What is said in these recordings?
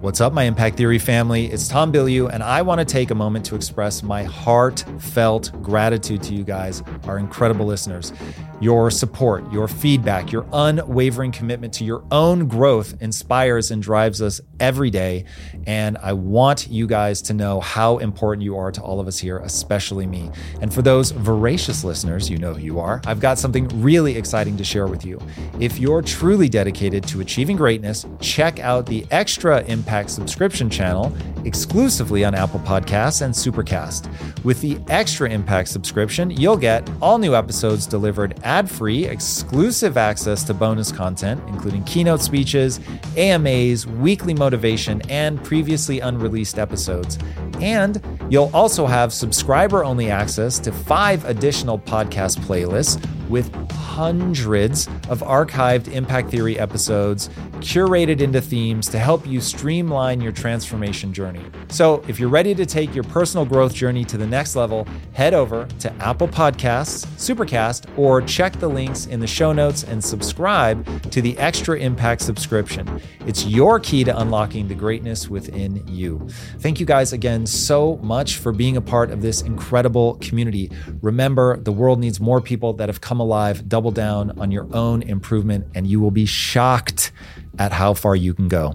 What's up, my Impact Theory family? It's Tom Bilyeu, and I want to take a moment to express my heartfelt gratitude to you guys, our incredible listeners. Your support, your feedback, your unwavering commitment to your own growth inspires and drives us every day. And I want you guys to know how important you are to all of us here, especially me. And for those voracious listeners, you know who you are. I've got something really exciting to share with you. If you're truly dedicated to achieving greatness, check out the Extra Impact subscription channel exclusively on Apple Podcasts and Supercast. With the Extra Impact subscription, you'll get all new episodes delivered ad free, exclusive access to bonus content, including keynote speeches, AMAs, weekly motivation, and previously unreleased episodes. And you'll also have subscriber only access to five additional podcast playlists with hundreds of archived Impact Theory episodes curated into themes to help you streamline your transformation journey. So, if you're ready to take your personal growth journey to the next level, head over to Apple Podcasts, Supercast, or check the links in the show notes and subscribe to the Extra Impact subscription. It's your key to unlocking the greatness within you. Thank you guys again so much for being a part of this incredible community. Remember, the world needs more people that have come alive. Double down on your own improvement, and you will be shocked at how far you can go.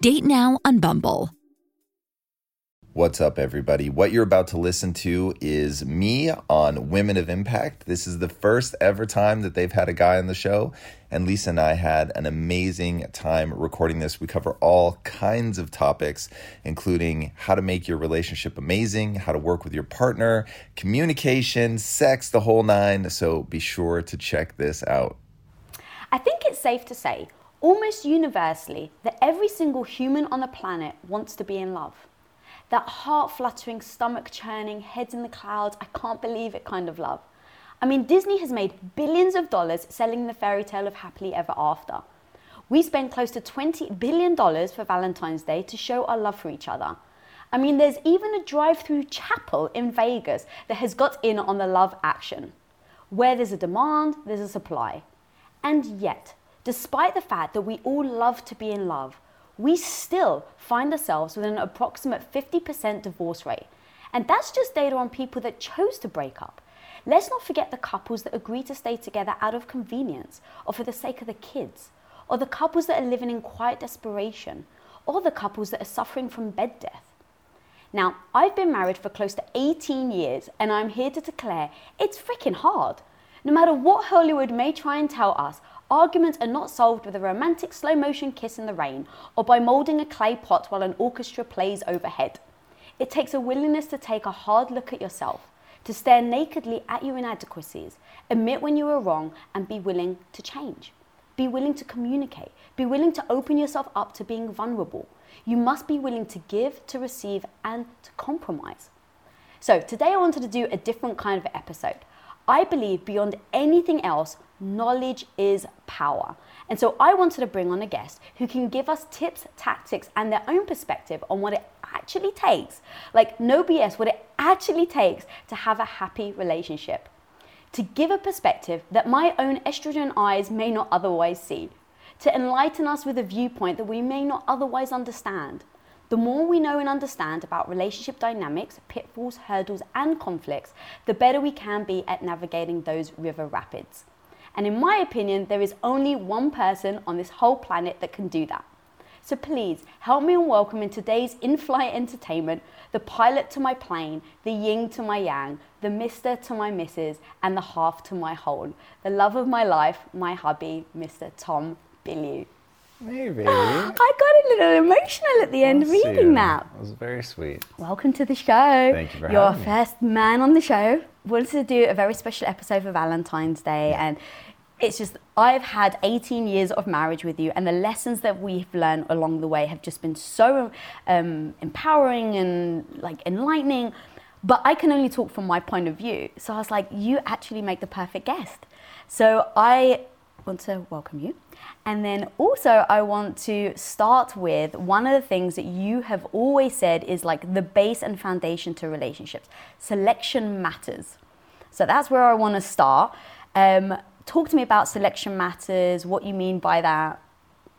Date now on Bumble. What's up, everybody? What you're about to listen to is me on Women of Impact. This is the first ever time that they've had a guy on the show, and Lisa and I had an amazing time recording this. We cover all kinds of topics, including how to make your relationship amazing, how to work with your partner, communication, sex, the whole nine. So be sure to check this out. I think it's safe to say, almost universally, that every single human on the planet wants to be in love that heart fluttering, stomach churning, heads in the clouds, I can't believe it kind of love. I mean, Disney has made billions of dollars selling the fairy tale of happily ever after. We spend close to $20 billion for Valentine's Day to show our love for each other. I mean, there's even a drive through chapel in Vegas that has got in on the love action. Where there's a demand, there's a supply. And yet, despite the fact that we all love to be in love, we still find ourselves with an approximate 50% divorce rate. And that's just data on people that chose to break up. Let's not forget the couples that agree to stay together out of convenience or for the sake of the kids, or the couples that are living in quiet desperation, or the couples that are suffering from bed death. Now, I've been married for close to 18 years, and I'm here to declare it's freaking hard. No matter what Hollywood may try and tell us, Arguments are not solved with a romantic slow motion kiss in the rain or by moulding a clay pot while an orchestra plays overhead. It takes a willingness to take a hard look at yourself, to stare nakedly at your inadequacies, admit when you are wrong, and be willing to change. Be willing to communicate. Be willing to open yourself up to being vulnerable. You must be willing to give, to receive, and to compromise. So, today I wanted to do a different kind of episode. I believe beyond anything else, knowledge is power. And so I wanted to bring on a guest who can give us tips, tactics, and their own perspective on what it actually takes, like no BS, what it actually takes to have a happy relationship. To give a perspective that my own estrogen eyes may not otherwise see. To enlighten us with a viewpoint that we may not otherwise understand. The more we know and understand about relationship dynamics, pitfalls, hurdles, and conflicts, the better we can be at navigating those river rapids. And in my opinion, there is only one person on this whole planet that can do that. So please help me and welcome in today's in flight entertainment the pilot to my plane, the yin to my yang, the mister to my missus, and the half to my whole. The love of my life, my hubby, Mr. Tom Bilyeu. Maybe. I got a little emotional at the end of reading you. that. It was very sweet. Welcome to the show. Thank you for You're having me. first man on the show. Wanted to do a very special episode for Valentine's Day, and it's just I've had 18 years of marriage with you, and the lessons that we've learned along the way have just been so um, empowering and like enlightening. But I can only talk from my point of view. So I was like, you actually make the perfect guest. So I want to welcome you. And then also, I want to start with one of the things that you have always said is like the base and foundation to relationships selection matters. So that's where I want to start. Um, talk to me about selection matters, what you mean by that.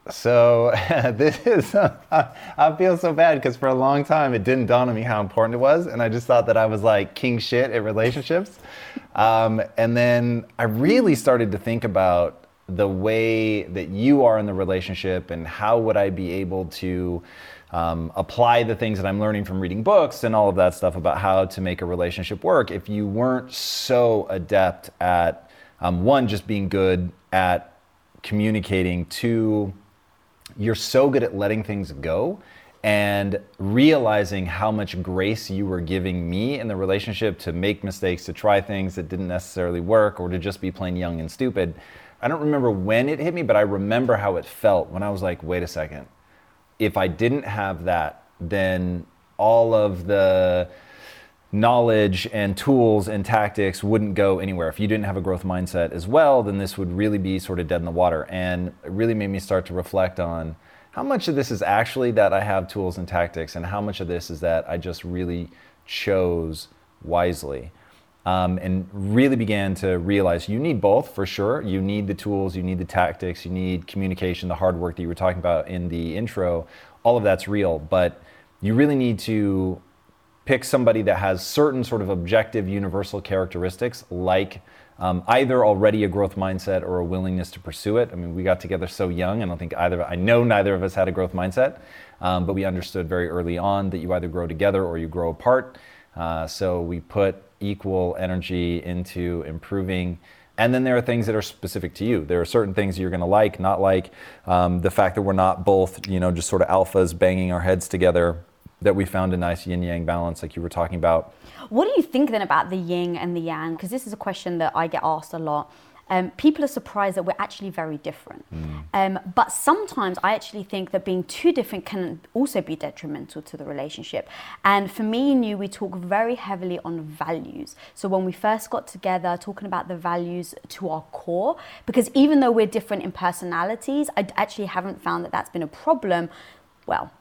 So this is, I feel so bad because for a long time it didn't dawn on me how important it was. And I just thought that I was like king shit at relationships. Um, and then I really started to think about the way that you are in the relationship and how would I be able to um, apply the things that I'm learning from reading books and all of that stuff about how to make a relationship work if you weren't so adept at um, one, just being good at communicating, two, you're so good at letting things go and realizing how much grace you were giving me in the relationship to make mistakes, to try things that didn't necessarily work, or to just be plain young and stupid. I don't remember when it hit me, but I remember how it felt when I was like, wait a second. If I didn't have that, then all of the knowledge and tools and tactics wouldn't go anywhere. If you didn't have a growth mindset as well, then this would really be sort of dead in the water. And it really made me start to reflect on how much of this is actually that I have tools and tactics, and how much of this is that I just really chose wisely um, and really began to realize you need both for sure. You need the tools, you need the tactics, you need communication, the hard work that you were talking about in the intro. All of that's real, but you really need to pick somebody that has certain sort of objective universal characteristics like um, either already a growth mindset or a willingness to pursue it. I mean, we got together so young, I don't think either, I know neither of us had a growth mindset, um, but we understood very early on that you either grow together or you grow apart. Uh, so we put equal energy into improving. And then there are things that are specific to you. There are certain things you're going to like, not like um, the fact that we're not both, you know, just sort of alphas banging our heads together. That we found a nice yin yang balance, like you were talking about. What do you think then about the yin and the yang? Because this is a question that I get asked a lot um, people are surprised that we're actually very different. Mm. Um, but sometimes I actually think that being too different can also be detrimental to the relationship. And for me and you, we talk very heavily on values. So when we first got together, talking about the values to our core, because even though we're different in personalities, I actually haven't found that that's been a problem. Well,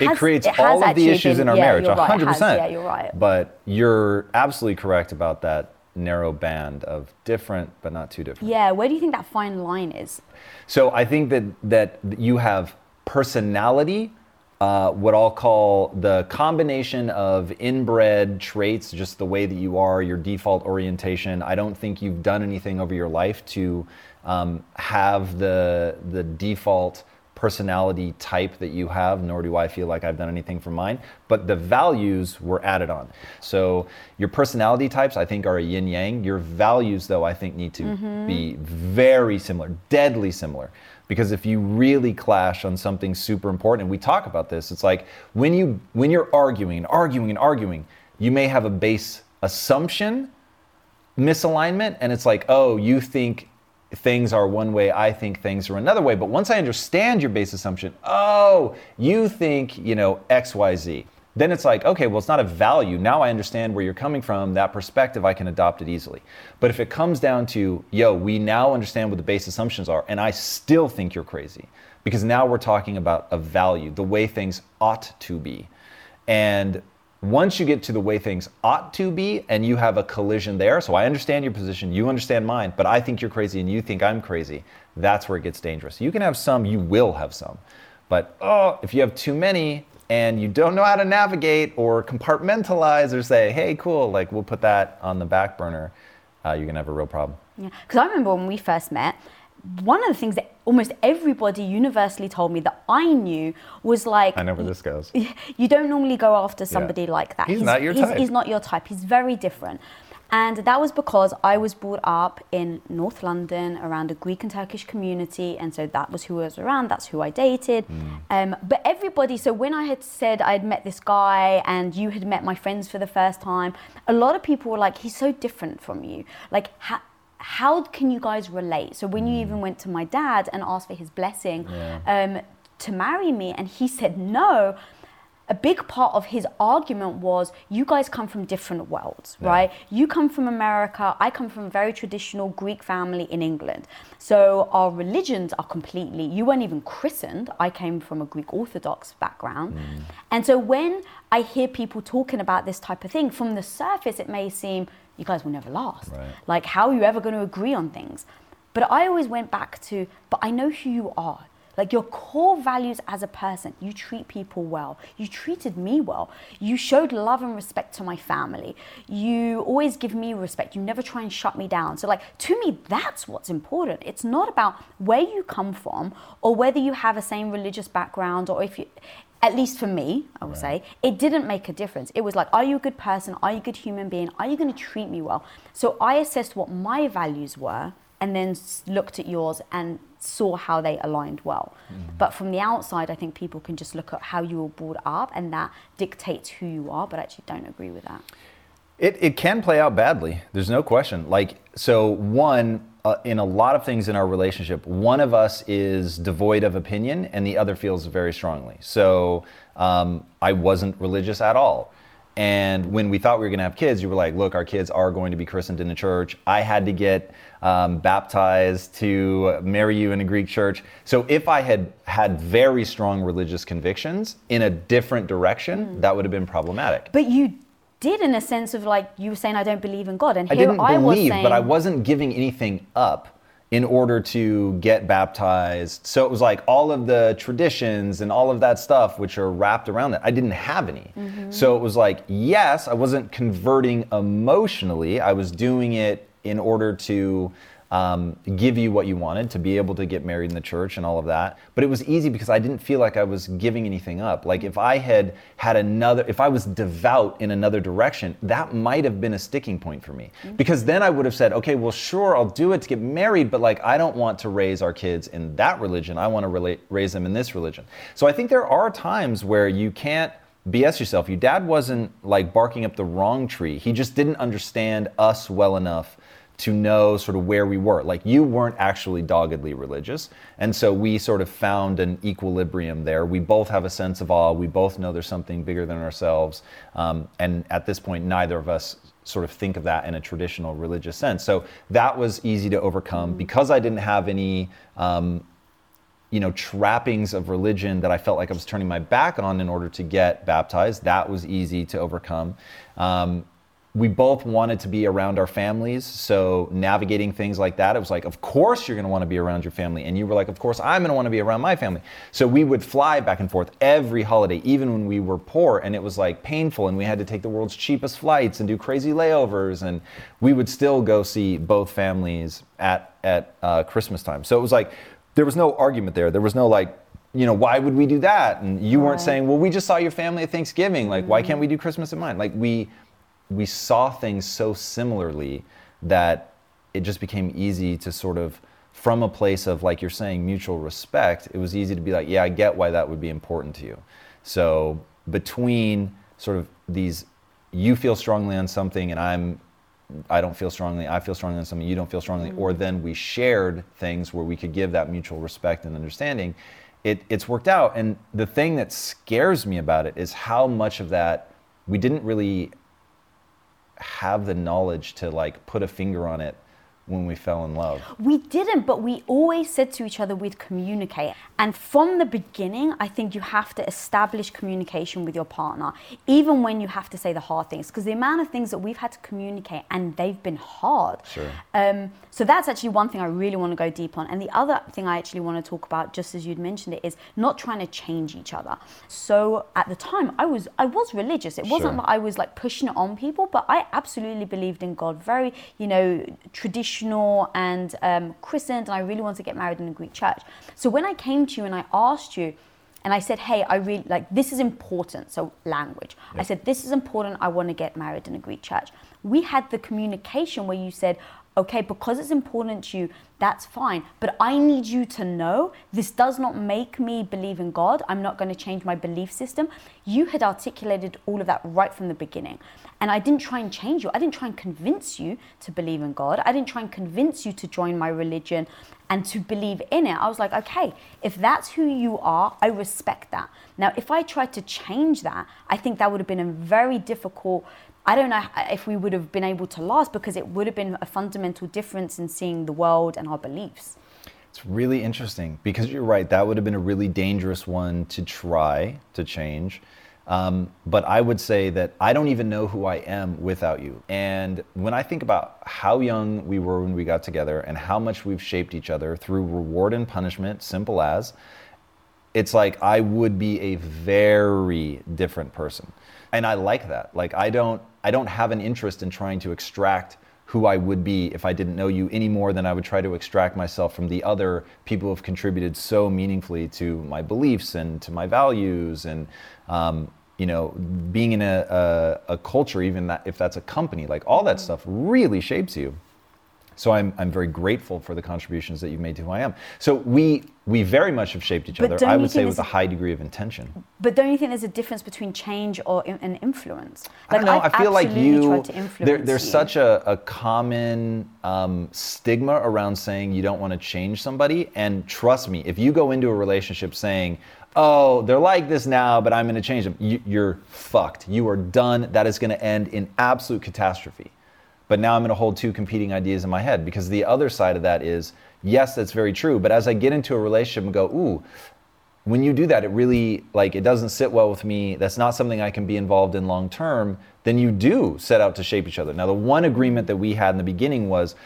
it, has, creates it all of the issues been, in our yeah, marriage, 100%. Has, yeah, you're right. But you're absolutely correct about that narrow band of different but not too different. Yeah, where do you think that fine line is? So I think that that you have personality, uh, what I'll call the combination of inbred traits, just the way that you are, your default orientation. I don't think you've done anything over your life to um, have the the default personality type that you have, nor do I feel like I've done anything for mine, but the values were added on. So your personality types, I think, are a yin yang. Your values, though, I think need to mm-hmm. be very similar, deadly similar. Because if you really clash on something super important, and we talk about this, it's like when you when you're arguing and arguing and arguing, you may have a base assumption misalignment, and it's like, oh, you think things are one way, I think things are another way. But once I understand your base assumption, oh, you think, you know, XYZ, then it's like, okay, well, it's not a value. Now I understand where you're coming from, that perspective, I can adopt it easily. But if it comes down to, yo, we now understand what the base assumptions are, and I still think you're crazy, because now we're talking about a value, the way things ought to be. And once you get to the way things ought to be and you have a collision there, so I understand your position, you understand mine, but I think you're crazy and you think I'm crazy, that's where it gets dangerous. You can have some, you will have some. But oh, if you have too many and you don't know how to navigate or compartmentalize or say, hey, cool, like we'll put that on the back burner, uh, you're gonna have a real problem. Yeah, because I remember when we first met, one of the things that almost everybody universally told me that I knew was like I know where this goes. You don't normally go after somebody yeah. like that. He's, he's not your he's, type. He's not your type. He's very different. And that was because I was brought up in North London around a Greek and Turkish community. And so that was who I was around, that's who I dated. Mm. Um, but everybody, so when I had said I'd met this guy and you had met my friends for the first time, a lot of people were like, he's so different from you. Like, ha- how can you guys relate? So when you even went to my dad and asked for his blessing um, to marry me, and he said no, a big part of his argument was you guys come from different worlds, right? You come from America, I come from a very traditional Greek family in England. So our religions are completely, you weren't even christened. I came from a Greek Orthodox background. And so when I hear people talking about this type of thing, from the surface, it may seem you guys will never last. Right. Like, how are you ever going to agree on things? But I always went back to, but I know who you are. Like your core values as a person, you treat people well. You treated me well. You showed love and respect to my family. You always give me respect. You never try and shut me down. So, like, to me, that's what's important. It's not about where you come from or whether you have a same religious background or if you, at least for me, I will say, it didn't make a difference. It was like, are you a good person? Are you a good human being? Are you going to treat me well? So I assessed what my values were and then looked at yours and saw how they aligned well. Mm-hmm. But from the outside, I think people can just look at how you were brought up and that dictates who you are, but I actually don't agree with that. It, it can play out badly. There's no question. Like, so one, uh, in a lot of things in our relationship, one of us is devoid of opinion and the other feels very strongly. So um, I wasn't religious at all. And when we thought we were going to have kids, you were like, look, our kids are going to be christened in a church. I had to get um, baptized to marry you in a Greek church. So if I had had very strong religious convictions in a different direction, that would have been problematic. But you did in a sense of like you were saying I don't believe in God and here I didn't I was believe, saying but I wasn't giving anything up in order to get baptized. So it was like all of the traditions and all of that stuff which are wrapped around that. I didn't have any. Mm-hmm. So it was like, yes, I wasn't converting emotionally. I was doing it in order to um, give you what you wanted to be able to get married in the church and all of that. But it was easy because I didn't feel like I was giving anything up. Like if I had had another, if I was devout in another direction, that might have been a sticking point for me. Because then I would have said, okay, well, sure, I'll do it to get married, but like I don't want to raise our kids in that religion. I want to relate, raise them in this religion. So I think there are times where you can't BS yourself. Your dad wasn't like barking up the wrong tree. He just didn't understand us well enough to know sort of where we were. Like you weren't actually doggedly religious. And so we sort of found an equilibrium there. We both have a sense of awe. We both know there's something bigger than ourselves. Um, and at this point, neither of us sort of think of that in a traditional religious sense. So that was easy to overcome because I didn't have any. Um, you know trappings of religion that I felt like I was turning my back on in order to get baptized. That was easy to overcome. Um, we both wanted to be around our families, so navigating things like that, it was like, of course you're going to want to be around your family, and you were like, of course I'm going to want to be around my family. So we would fly back and forth every holiday, even when we were poor, and it was like painful, and we had to take the world's cheapest flights and do crazy layovers, and we would still go see both families at at uh, Christmas time. So it was like there was no argument there. There was no like, you know, why would we do that? And you weren't saying, well, we just saw your family at Thanksgiving. Like, why can't we do Christmas at mine? Like, we we saw things so similarly that it just became easy to sort of from a place of like you're saying mutual respect it was easy to be like yeah i get why that would be important to you so between sort of these you feel strongly on something and i'm I don't feel strongly, I feel strongly on something, you don't feel strongly, mm-hmm. or then we shared things where we could give that mutual respect and understanding, it, it's worked out. And the thing that scares me about it is how much of that we didn't really have the knowledge to like put a finger on it when we fell in love. We didn't, but we always said to each other we'd communicate. And from the beginning, I think you have to establish communication with your partner, even when you have to say the hard things, because the amount of things that we've had to communicate and they've been hard. Sure. Um, so that's actually one thing I really want to go deep on. And the other thing I actually want to talk about, just as you'd mentioned it, is not trying to change each other. So at the time, I was I was religious. It wasn't Sure. that I was like pushing it on people, but I absolutely believed in God. Very, you know, traditional and um, christened, and I really wanted to get married in a Greek church. So when I came to you and I asked you, and I said, hey, I really like this is important. So language. I said, this is important. I want to get married in a Greek church. We had the communication where you said, okay, because it's important to you, that's fine. But I need you to know this does not make me believe in God. I'm not going to change my belief system. You had articulated all of that right from the beginning. And I didn't try and change you. I didn't try and convince you to believe in God. I didn't try and convince you to join my religion and to believe in it. I was like, okay, if that's who you are, I respect that. Now, if I tried to change that, I think that would have been a very difficult I don't know if we would have been able to last because it would have been a fundamental difference in seeing the world and our beliefs. It's really interesting because you're right. That would have been a really dangerous one to try to change. Um, but I would say that I don't even know who I am without you. And when I think about how young we were when we got together and how much we've shaped each other through reward and punishment, simple as, it's like I would be a very different person. And I like that. Like I don't I don't have an interest in trying to extract who I would be if I didn't know you any more than I would try to extract myself from the other people who have contributed so meaningfully to my beliefs and to my values and um, you know being in a, a, a culture even that if that's a company like all that stuff really shapes you so I'm, I'm very grateful for the contributions that you've made to who I am. So we we very much have shaped each But other. I would say with a high degree of intention. But don't you think there's a difference between change or in, an influence? I don't know. I've I feel like absolutely you. tried to influence There, there's you. such a, a common um, stigma around saying you don't want to change somebody. And trust me, if you go into a relationship saying, "Oh, they're like this now, but I'm going to change them," you, you're fucked. You are done. That is going to end in absolute catastrophe. But now I'm going to hold two competing ideas in my head because the other side of that is, yes, that's very true. But as I get into a relationship and go, ooh, when you do that, it really like it doesn't sit well with me. That's not something I can be involved in long term. Then you do set out to shape each other. Now, the one agreement that we had in the beginning was,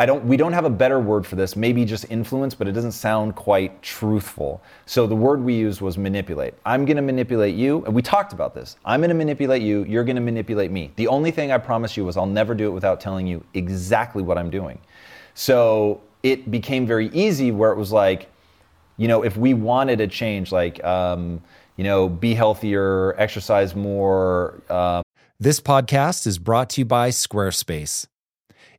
I don't. We don't have a better word for this. Maybe just influence, but it doesn't sound quite truthful. So the word we used was manipulate. I'm going to manipulate you, and we talked about this. I'm going to manipulate you. You're going to manipulate me. The only thing I promise you is I'll never do it without telling you exactly what I'm doing. So it became very easy where it was like, you know, if we wanted a change, like, um, you know, be healthier, exercise more. Um, This podcast is brought to you by Squarespace.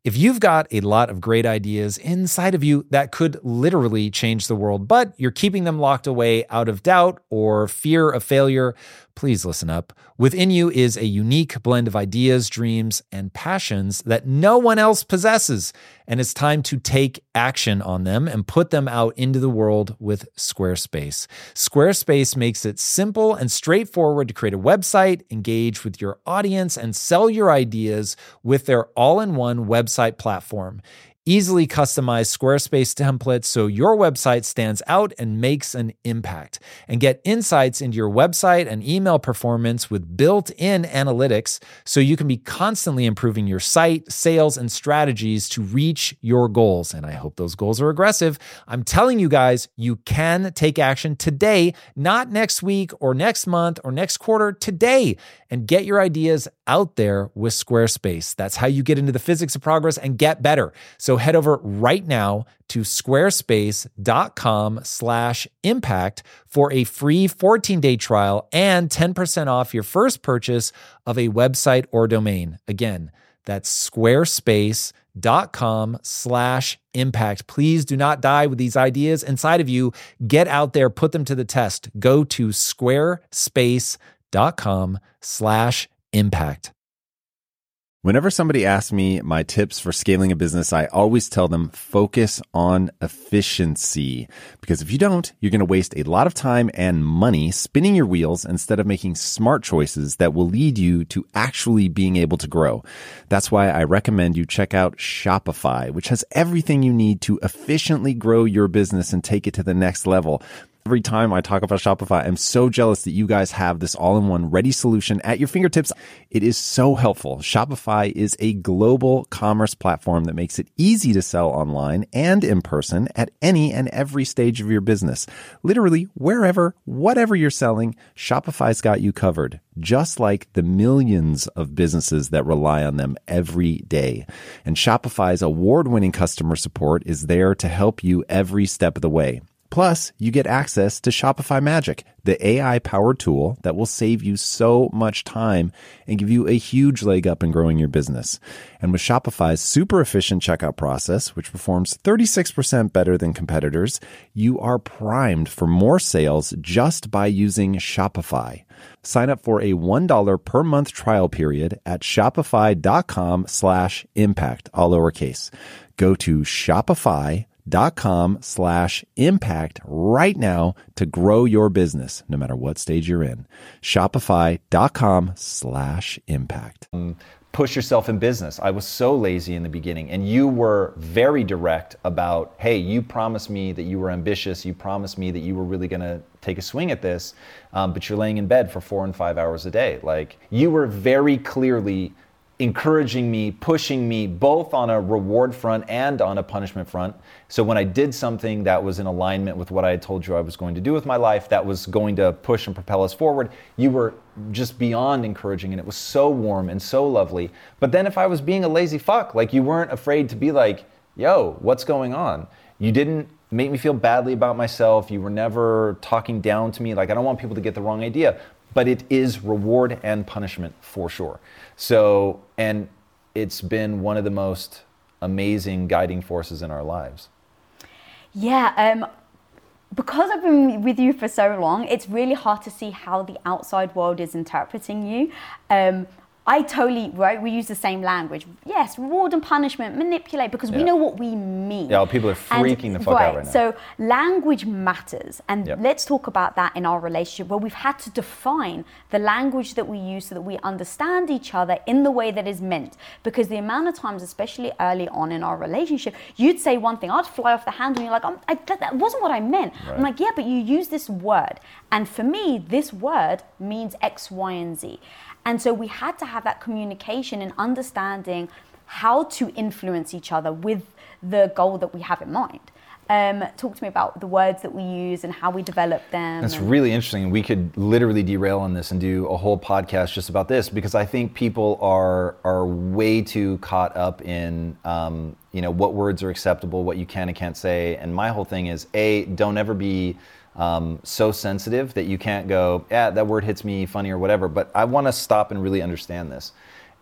If you've got a lot of great ideas inside of you that could literally change the world, but you're keeping them locked away out of doubt or fear of failure, please listen up. Within you is a unique blend of ideas, dreams, and passions that no one else possesses. And it's time to take action on them and put them out into the world with Squarespace. Squarespace makes it simple and straightforward to create a website, engage with your audience, and sell your ideas with their all in one website platform. Easily customize Squarespace templates so your website stands out and makes an impact. And get insights into your website and email performance with built in analytics so you can be constantly improving your site, sales, and strategies to reach your goals. And I hope those goals are aggressive. I'm telling you guys, you can take action today, not next week or next month or next quarter, today, and get your ideas out there with Squarespace. That's how you get into the physics of progress and get better. So head over right now to squarespace.com slash impact for a free 14-day trial and 10% off your first purchase of a website or domain. Again, that's squarespace.com slash impact. Please do not die with these ideas inside of you. Get out there, put them to the test. Go to squarespace.com slash impact. Whenever somebody asks me my tips for scaling a business, I always tell them focus on efficiency. Because if you don't, you're going to waste a lot of time and money spinning your wheels instead of making smart choices that will lead you to actually being able to grow. That's why I recommend you check out Shopify, which has everything you need to efficiently grow your business and take it to the next level. Every time I talk about Shopify, I'm so jealous that you guys have this all in one ready solution at your fingertips. It is so helpful. Shopify is a global commerce platform that makes it easy to sell online and in person at any and every stage of your business. Literally, wherever, whatever you're selling, Shopify's got you covered, just like the millions of businesses that rely on them every day. And Shopify's award winning customer support is there to help you every step of the way. Plus, you get access to Shopify Magic, the AI powered tool that will save you so much time and give you a huge leg up in growing your business. And with Shopify's super efficient checkout process, which performs 36% better than competitors, you are primed for more sales just by using Shopify. Sign up for a $1 per month trial period at shopify.com slash impact, all lowercase. Go to Shopify dot com slash impact right now to grow your business no matter what stage you're in. Shopify.com slash impact. Push yourself in business. I was so lazy in the beginning and you were very direct about hey you promised me that you were ambitious. You promised me that you were really going to take a swing at this um, but you're laying in bed for four and five hours a day. Like you were very clearly encouraging me, pushing me both on a reward front and on a punishment front. So when I did something that was in alignment with what I had told you I was going to do with my life, that was going to push and propel us forward, you were just beyond encouraging and it was so warm and so lovely. But then if I was being a lazy fuck, like you weren't afraid to be like, yo, what's going on? You didn't make me feel badly about myself. You were never talking down to me. Like, I don't want people to get the wrong idea, but it is reward and punishment for sure. So, and it's been one of the most amazing guiding forces in our lives. Yeah, um, because I've been with you for so long, it's really hard to see how the outside world is interpreting you. Um, I totally right. We use the same language. Yes, reward and punishment, manipulate because we know what we mean. Yeah, people are freaking the fuck out right now. So language matters, and Yep. let's talk about that in our relationship, where we've had to define the language that we use so that we understand each other in the way that is meant. Because the amount of times, especially early on in our relationship, you'd say one thing, I'd fly off the handle, and you're like, "Um, I, that, that wasn't what I meant. I'm like, yeah, but you use this word, and for me, this word means X, Y, and Z. And so we had to have that communication and understanding how to influence each other with the goal that we have in mind. Um, talk to me about the words that we use and how we develop them. That's and- really interesting. We could literally derail on this and do a whole podcast just about this because I think people are are way too caught up in um, you know what words are acceptable, what you can and can't say. And my whole thing is a don't ever be um, so sensitive that you can't go, yeah, that word hits me funny or whatever. But I want to stop and really understand this.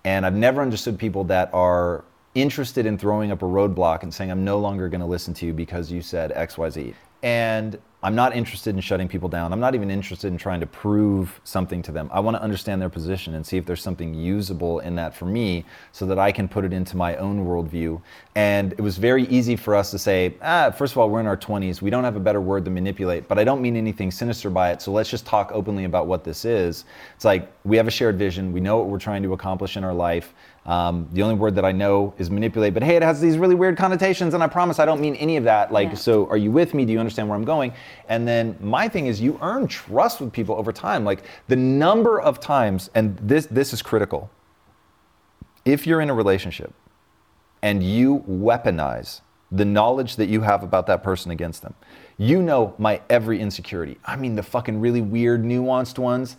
And I've never understood people that are interested in throwing up a roadblock and saying, I'm no longer going to listen to you because you said XYZ. And I'm not interested in shutting people down. I'm not even interested in trying to prove something to them. I want to understand their position and see if there's something usable in that for me so that I can put it into my own worldview. And it was very easy for us to say, ah, first of all, we're in our 20s. We don't have a better word than manipulate, but I don't mean anything sinister by it. So let's just talk openly about what this is. It's like we have a shared vision. We know what we're trying to accomplish in our life. Um, the only word that I know is manipulate, but hey, it has these really weird connotations, and I promise I don't mean any of that. Like, Yeah. so are you with me? Do you understand where I'm going? And then my thing is, you earn trust with people over time. Like the number of times, and this this is critical. If you're in a relationship and you weaponize the knowledge that you have about that person against them, you know my every insecurity. I mean, the fucking really weird, nuanced ones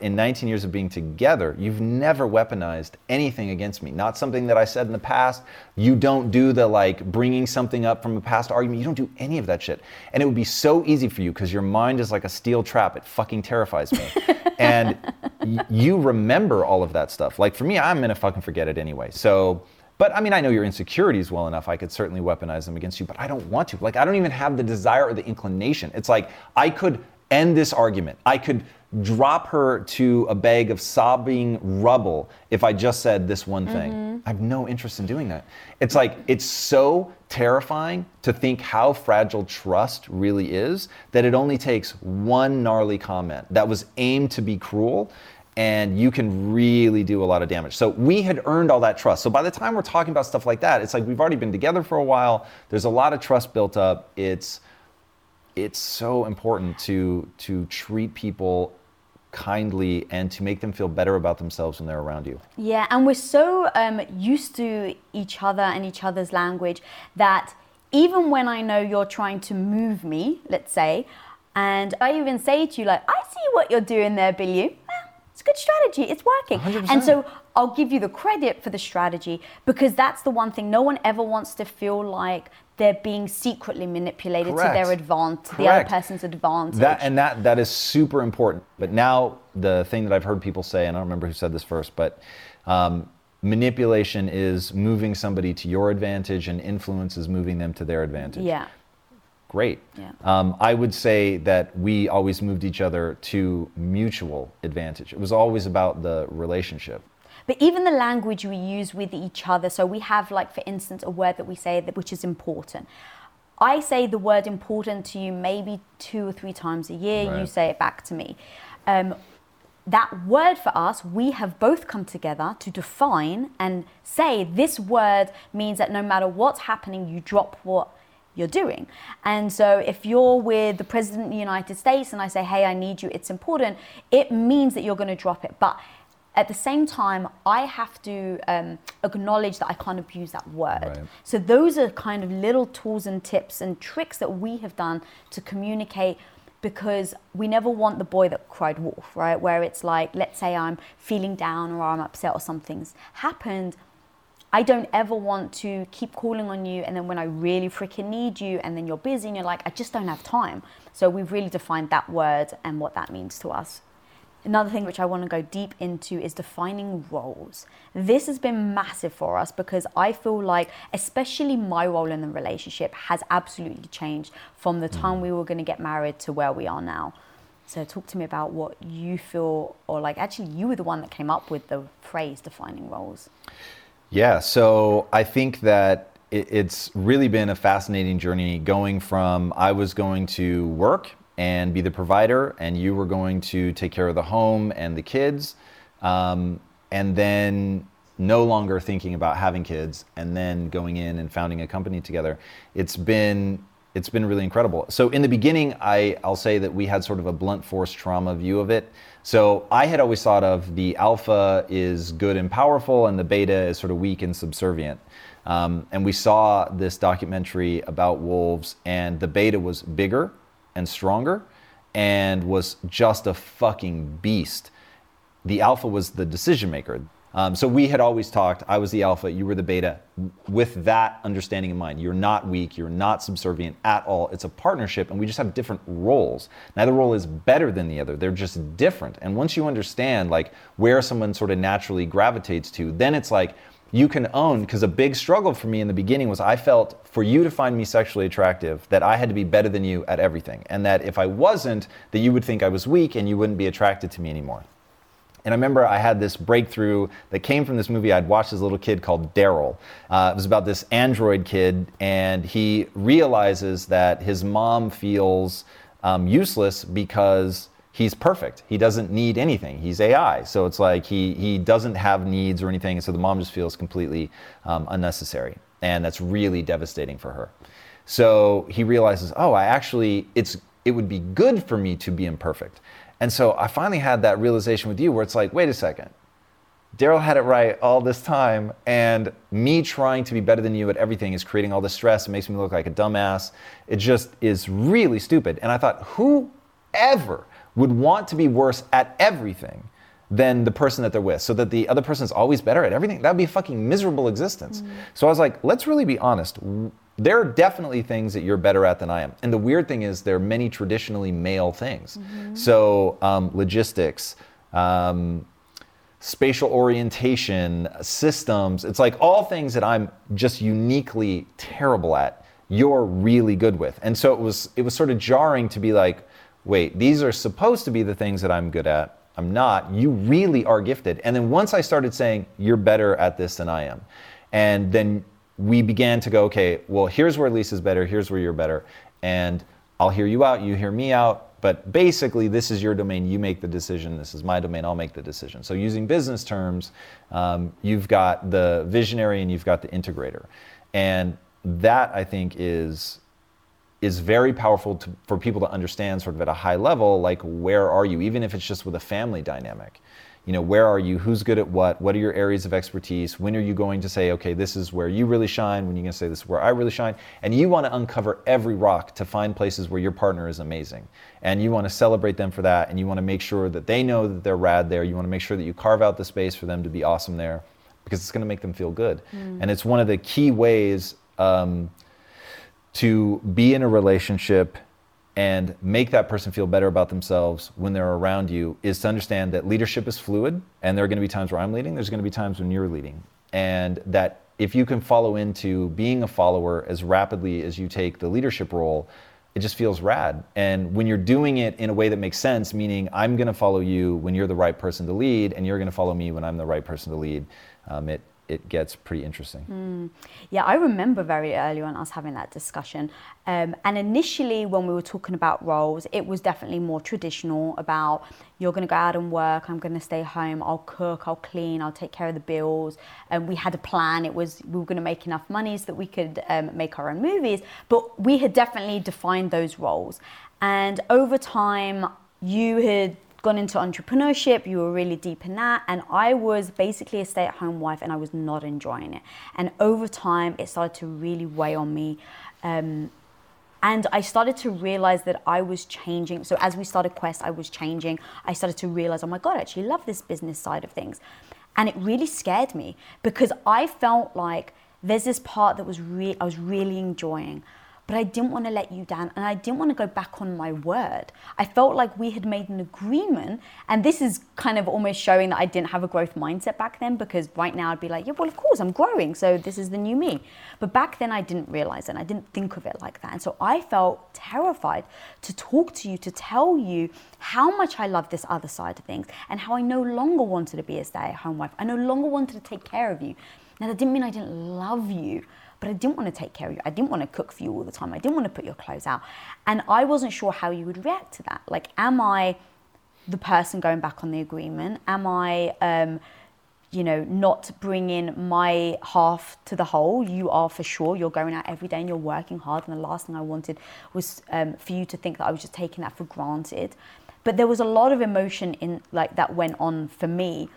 in 19 years of being together, you've never weaponized anything against me. Not something that I said in the past. You don't do the like bringing something up from a past argument. You don't do any of that shit. And it would be so easy for you because your mind is like a steel trap. It fucking terrifies me. and y- you remember all of that stuff. Like for me, I'm gonna fucking forget it anyway. So, but I mean, I know your insecurities well enough. I could certainly weaponize them against you, but I don't want to. Like, I don't even have the desire or the inclination. It's like I could end this argument. I could drop her to a bag of sobbing rubble if I just said this one thing. Mm-hmm. I have no interest in doing that. It's like, it's so terrifying to think how fragile trust really is that it only takes one gnarly comment that was aimed to be cruel and you can really do a lot of damage. So we had earned all that trust. So by the time we're talking about stuff like that, it's like we've already been together for a while. There's a lot of trust built up. It's it's so important to to treat people kindly and to make them feel better about themselves when they're around you. Yeah, and we're so um, used to each other and each other's language that even when I know you're trying to move me, let's say, and I even say to you, like, I see what you're doing there, Billy. Eh, It's a good strategy. It's working. 100%. And so I'll give you the credit for the strategy because that's the one thing no one ever wants to feel like they're being secretly manipulated Correct. to their advantage, the other person's advantage. That and that that is super important. But now the thing that I've heard people say, and I don't remember who said this first, but um, manipulation is moving somebody to your advantage, and influence is moving them to their advantage. yeah. Great. Yeah. Um, I would say that we always moved each other to mutual advantage. It was always about the relationship. But even the language we use with each other, so we have, like, for instance, a word that we say that which is important. I say the word important to you maybe two or three times a year. You say it back to me. Um, that word for us, we have both come together to define and say this word means that no matter what's happening, you drop what you're doing. And so if you're with the President of the United States and I say, hey, I need you, it's important, it means that you're going to drop it. But at the same time, I have to um, acknowledge that I can't abuse that word. Right. So those are kind of little tools and tips and tricks that we have done to communicate because we never want the boy that cried wolf, right? Where it's like, let's say I'm feeling down or I'm upset or something's happened. I don't ever want to keep calling on you and then when I really freaking need you and then you're busy and you're like, I just don't have time. So we've really defined that word and what that means to us. Another thing which I want to go deep into is defining roles. This has been massive for us because I feel like, especially my role in the relationship, has absolutely changed from the time mm. we were going to get married to where we are now. So, talk to me about what you feel, or like actually, you were the one that came up with the phrase defining roles. Yeah, so I think that it's really been a fascinating journey going from I was going to work and be the provider, and you were going to take care of the home and the kids, um, and then no longer thinking about having kids, and then going in and founding a company together. It's been it's been really incredible. So in the beginning, I, I'll say that we had sort of a blunt force trauma view of it. So I had always thought of the alpha is good and powerful, and the beta is sort of weak and subservient. Um, and we saw this documentary about wolves, and the beta was bigger and stronger, and was just a fucking beast. The alpha was the decision maker. Um, so we had always talked, I was the alpha, you were the beta, with that understanding in mind. You're not weak, you're not subservient at all. It's a partnership, and we just have different roles. Neither role is better than the other, they're just different. And once you understand like where someone sort of naturally gravitates to, then it's like you can own, because a big struggle for me in the beginning was I felt for you to find me sexually attractive, that I had to be better than you at everything. And that if I wasn't, that you would think I was weak and you wouldn't be attracted to me anymore. And I remember I had this breakthrough that came from this movie I'd watched as a little kid called Daryl. Uh, it was about this android kid, and he realizes that his mom feels um, useless because he's perfect. He doesn't need anything. He's AI. So it's like he, he doesn't have needs or anything. And so the mom just feels completely um, unnecessary. And that's really devastating for her. So he realizes, oh, I actually, it's, it would be good for me to be imperfect. And so I finally had that realization with you where it's like, wait a second. Daryl had it right all this time, and me trying to be better than you at everything is creating all this stress. It makes me look like a dumbass. It just is really stupid. And I thought, whoever would want to be worse at everything than the person that they're with, so that the other person is always better at everything? That would be a fucking miserable existence. So I was like, let's really be honest. There are definitely things that you're better at than I am. And the weird thing is, there are many traditionally male things. So, um, logistics, um, spatial orientation, systems. It's like all things that I'm just uniquely terrible at. You're really good with, and so it was. It was sort of jarring to be like, wait, these are supposed to be the things that I'm good at. I'm not. You really are gifted. And then once I started saying you're better at this than I am, and then we began to go, okay, well, here's where Lisa's better. Here's where you're better, and I'll hear you out. You hear me out. But basically, this is your domain. You make the decision. This is my domain. I'll make the decision. So, using business terms, um, you've got the visionary and you've got the integrator, and that I think is is very powerful to, for people to understand, sort of at a high level. Like, where are you? Even if it's just with a family dynamic, you know, where are you? Who's good at what? What are your areas of expertise? When are you going to say, okay, this is where you really shine? When are you going to say this is where I really shine? And you want to uncover every rock to find places where your partner is amazing. And you want to celebrate them for that. And you want to make sure that they know that they're rad there. You want to make sure that you carve out the space for them to be awesome there because it's going to make them feel good. And it's one of the key ways um, to be in a relationship and make that person feel better about themselves when they're around you is to understand that leadership is fluid and there are going to be times where I'm leading, there's going to be times when you're leading. And that if you can follow into being a follower as rapidly as you take the leadership role, it just feels rad. And when you're doing it in a way that makes sense, meaning I'm going to follow you when you're the right person to lead, and you're going to follow me when I'm the right person to lead, um, it it gets pretty interesting. Mm. Yeah, I remember very early on us having that discussion. Um, and initially, when we were talking about roles, it was definitely more traditional about you're going to go out and work, I'm going to stay home, I'll cook, I'll clean, I'll take care of the bills. And we had a plan. It was we were going to make enough money so that we could um, make our own movies. But we had definitely defined those roles. And over time, you had gone into entrepreneurship, you were really deep in that, and I was basically a stay at home wife and I was not enjoying it. And over time, it started to really weigh on me. Um, and I started to realize that I was changing. So as we started Quest, I was changing. I started to realize, oh my God, I actually love this business side of things. And it really scared me because I felt like there's this part that was re- I was really enjoying but I didn't want to let you down and I didn't want to go back on my word. I felt like we had made an agreement, and this is kind of almost showing that I didn't have a growth mindset back then because right now I'd be like, yeah, well, of course, I'm growing, so this is the new me. But back then I didn't realize it, and I didn't think of it like that. And so I felt terrified to talk to you, to tell you how much I love this other side of things and how I no longer wanted to be a stay at home wife. I no longer wanted to take care of you. Now, that didn't mean I didn't love you but I didn't want to take care of you. I didn't want to cook for you all the time. I didn't want to put your clothes out. And I wasn't sure how you would react to that. Like, am I the person going back on the agreement? Am I, um, you know, not bringing my half to the whole? You are for sure. You're going out every day and you're working hard. And the last thing I wanted was um, for you to think that I was just taking that for granted. But there was a lot of emotion in like that went on for me.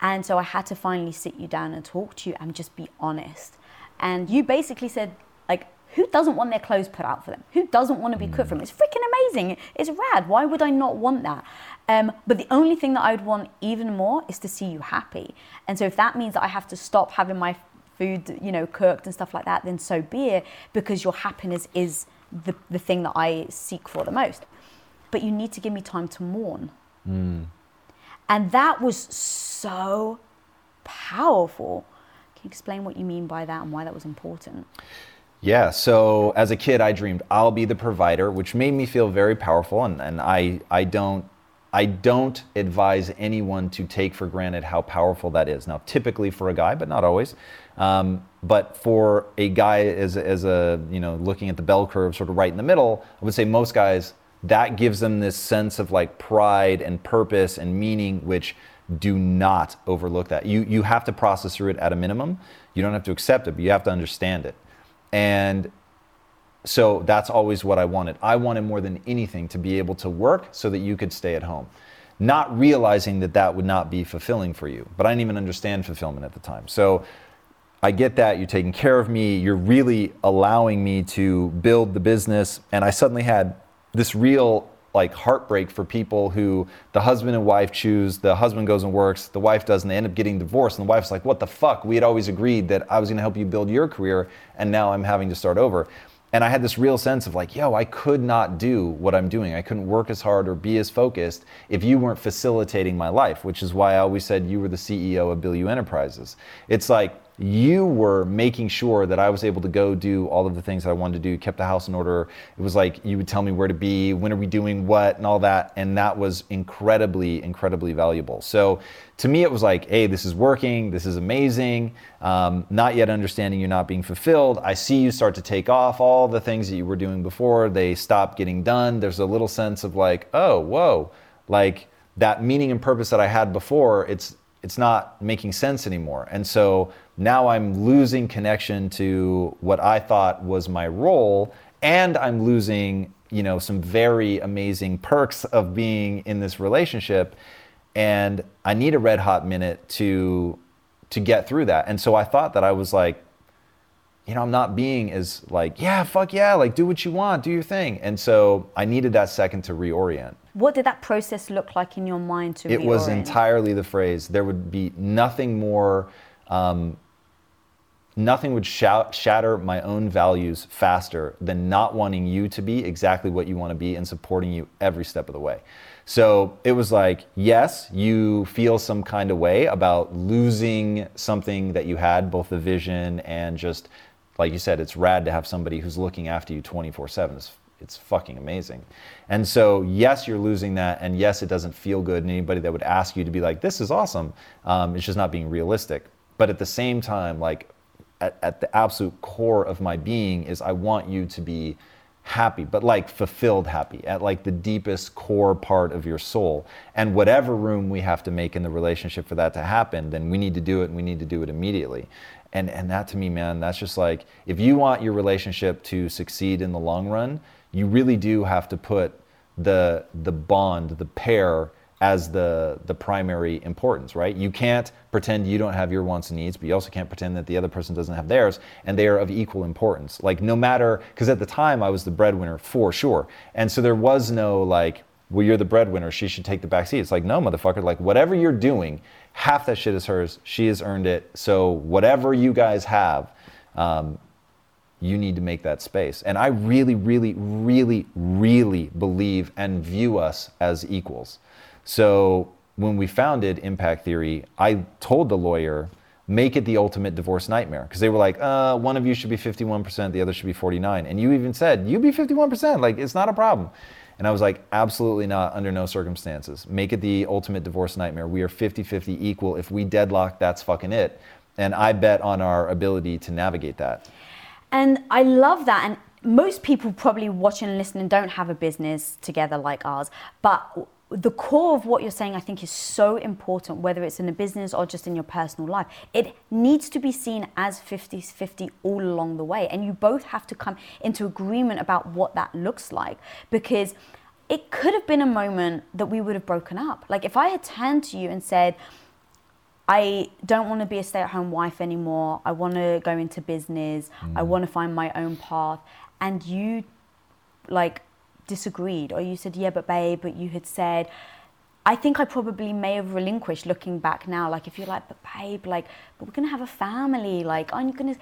And so I had to finally sit you down and talk to you and just be honest and you basically said, like, who doesn't want their clothes put out for them? Who doesn't want to be cooked for them? It's freaking amazing. It's rad. Why would I not want that? Um, but the only thing that I would want even more is to see you happy. And so if that means that I have to stop having my food, you know, cooked and stuff like that, then so be it, because your happiness is the, the thing that I seek for the most. But you need to give me time to mourn. Mm. And that was so powerful can you explain what you mean by that and why that was important? Yeah, so as a kid, I dreamed I'll be the provider, which made me feel very powerful. And, and I, I, don't, I don't advise anyone to take for granted how powerful that is. Now, typically for a guy, but not always. Um, but for a guy as, as a, you know, looking at the bell curve sort of right in the middle, I would say most guys, that gives them this sense of like pride and purpose and meaning, which do not overlook that. You, you have to process through it at a minimum. You don't have to accept it, but you have to understand it. And so that's always what I wanted. I wanted more than anything to be able to work so that you could stay at home. Not realizing that that would not be fulfilling for you, but I didn't even understand fulfillment at the time. So I get that. You're taking care of me. You're really allowing me to build the business. And I suddenly had this real like heartbreak for people who the husband and wife choose, the husband goes and works, the wife doesn't, they end up getting divorced, and the wife's like, What the fuck? We had always agreed that I was gonna help you build your career, and now I'm having to start over. And I had this real sense of like, yo, I could not do what I'm doing. I couldn't work as hard or be as focused if you weren't facilitating my life, which is why I always said you were the CEO of Bilyeu Enterprises. It's like, you were making sure that I was able to go do all of the things that I wanted to do, kept the house in order. It was like you would tell me where to be, when are we doing what, and all that. And that was incredibly, incredibly valuable. So to me, it was like, hey, this is working, this is amazing. Um, not yet understanding you're not being fulfilled. I see you start to take off all the things that you were doing before, they stop getting done. There's a little sense of like, oh, whoa, like that meaning and purpose that I had before, it's it's not making sense anymore. And so now I'm losing connection to what I thought was my role, and I'm losing, you know, some very amazing perks of being in this relationship. And I need a red hot minute to to get through that. And so I thought that I was like, you know, I'm not being as like, yeah, fuck yeah, like do what you want, do your thing. And so I needed that second to reorient. What did that process look like in your mind to It reorient? was entirely the phrase. There would be nothing more um, nothing would shout, shatter my own values faster than not wanting you to be exactly what you want to be and supporting you every step of the way. So it was like, yes, you feel some kind of way about losing something that you had, both the vision and just, like you said, it's rad to have somebody who's looking after you 24 7. It's, it's fucking amazing. And so, yes, you're losing that. And yes, it doesn't feel good. And anybody that would ask you to be like, this is awesome, um, it's just not being realistic. But at the same time, like, at, at the absolute core of my being is I want you to be happy, but like fulfilled happy at like the deepest core part of your soul. And whatever room we have to make in the relationship for that to happen, then we need to do it and we need to do it immediately. And and that to me, man, that's just like if you want your relationship to succeed in the long run, you really do have to put the the bond, the pair as the the primary importance, right? You can't pretend you don't have your wants and needs, but you also can't pretend that the other person doesn't have theirs, and they are of equal importance. Like no matter, because at the time I was the breadwinner for sure, and so there was no like, well, you're the breadwinner, she should take the back seat. It's like no, motherfucker, like whatever you're doing, half that shit is hers. She has earned it. So whatever you guys have. Um, you need to make that space. And I really, really, really, really believe and view us as equals. So when we founded Impact Theory, I told the lawyer, make it the ultimate divorce nightmare. Because they were like, uh, one of you should be 51%, the other should be 49. And you even said, you be 51%, like it's not a problem. And I was like, absolutely not, under no circumstances. Make it the ultimate divorce nightmare. We are 50 50 equal. If we deadlock, that's fucking it. And I bet on our ability to navigate that. And I love that. And most people probably watching and listening don't have a business together like ours. But the core of what you're saying, I think, is so important, whether it's in a business or just in your personal life. It needs to be seen as 50 50 all along the way. And you both have to come into agreement about what that looks like because it could have been a moment that we would have broken up. Like if I had turned to you and said, I don't want to be a stay at home wife anymore, I want to go into business, mm. I want to find my own path, and you like disagreed or you said, yeah, but babe, but you had said, I think I probably may have relinquished looking back now. Like, if you're like, but babe, like, but we're to have a family. Like, aren't you to?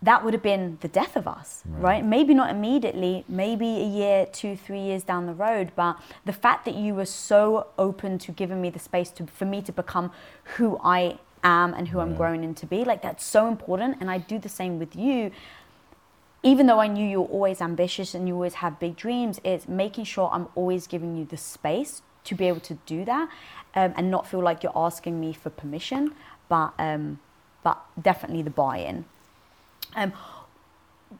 That would have been the death of us, right. right? Maybe not immediately, maybe a year, two, three years down the road. But the fact that you were so open to giving me the space to, for me to become who I am and who right. I'm growing into be, like, that's so important. And I do the same with you even though I knew you're always ambitious and you always have big dreams, it's making sure I'm always giving you the space to be able to do that um, and not feel like you're asking me for permission, but um, but definitely the buy-in. Um,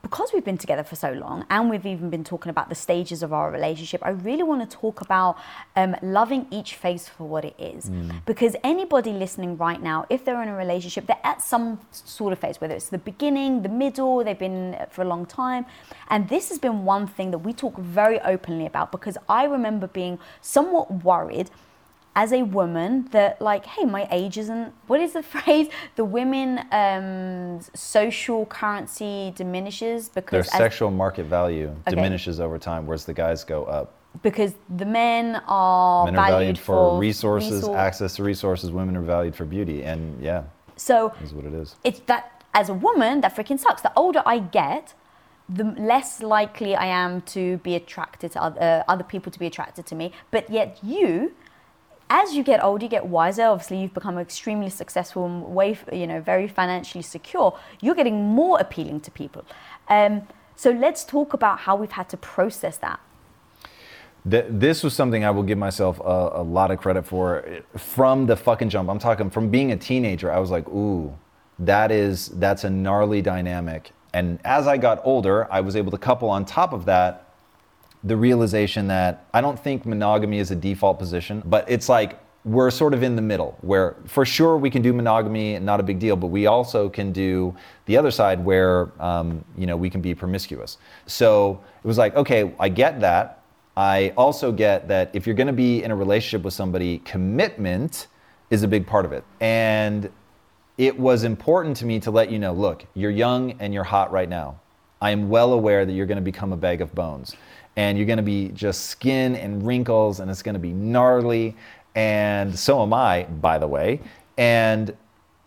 because we've been together for so long and we've even been talking about the stages of our relationship, I really want to talk about um, loving each phase for what it is. Mm. Because anybody listening right now, if they're in a relationship, they're at some sort of phase, whether it's the beginning, the middle, they've been for a long time. And this has been one thing that we talk very openly about because I remember being somewhat worried as a woman that like hey my age isn't what is the phrase the women um, social currency diminishes because their sexual market value okay. diminishes over time whereas the guys go up because the men are, men are valued, valued for, for resources resource. access to resources women are valued for beauty and yeah so is what it is it's that as a woman that freaking sucks the older i get the less likely I am to be attracted to other, uh, other people to be attracted to me. But yet, you as you get older, you get wiser. Obviously, you've become extremely successful and way, you know, very financially secure. You're getting more appealing to people. Um, so let's talk about how we've had to process that. This was something I will give myself a, a lot of credit for from the fucking jump. I'm talking from being a teenager. I was like, ooh, that is that's a gnarly dynamic. And as I got older, I was able to couple on top of that the realization that I don't think monogamy is a default position, but it's like we're sort of in the middle where for sure we can do monogamy and not a big deal but we also can do the other side where um, you know we can be promiscuous. So it was like okay i get that. I also get that if you're going to be in a relationship with somebody commitment is a big part of it. And it was important to me to let you know look you're young and you're hot right now. I am well aware that you're going to become a bag of bones and you're going to be just skin and wrinkles and it's going to be gnarly and so am I by the way and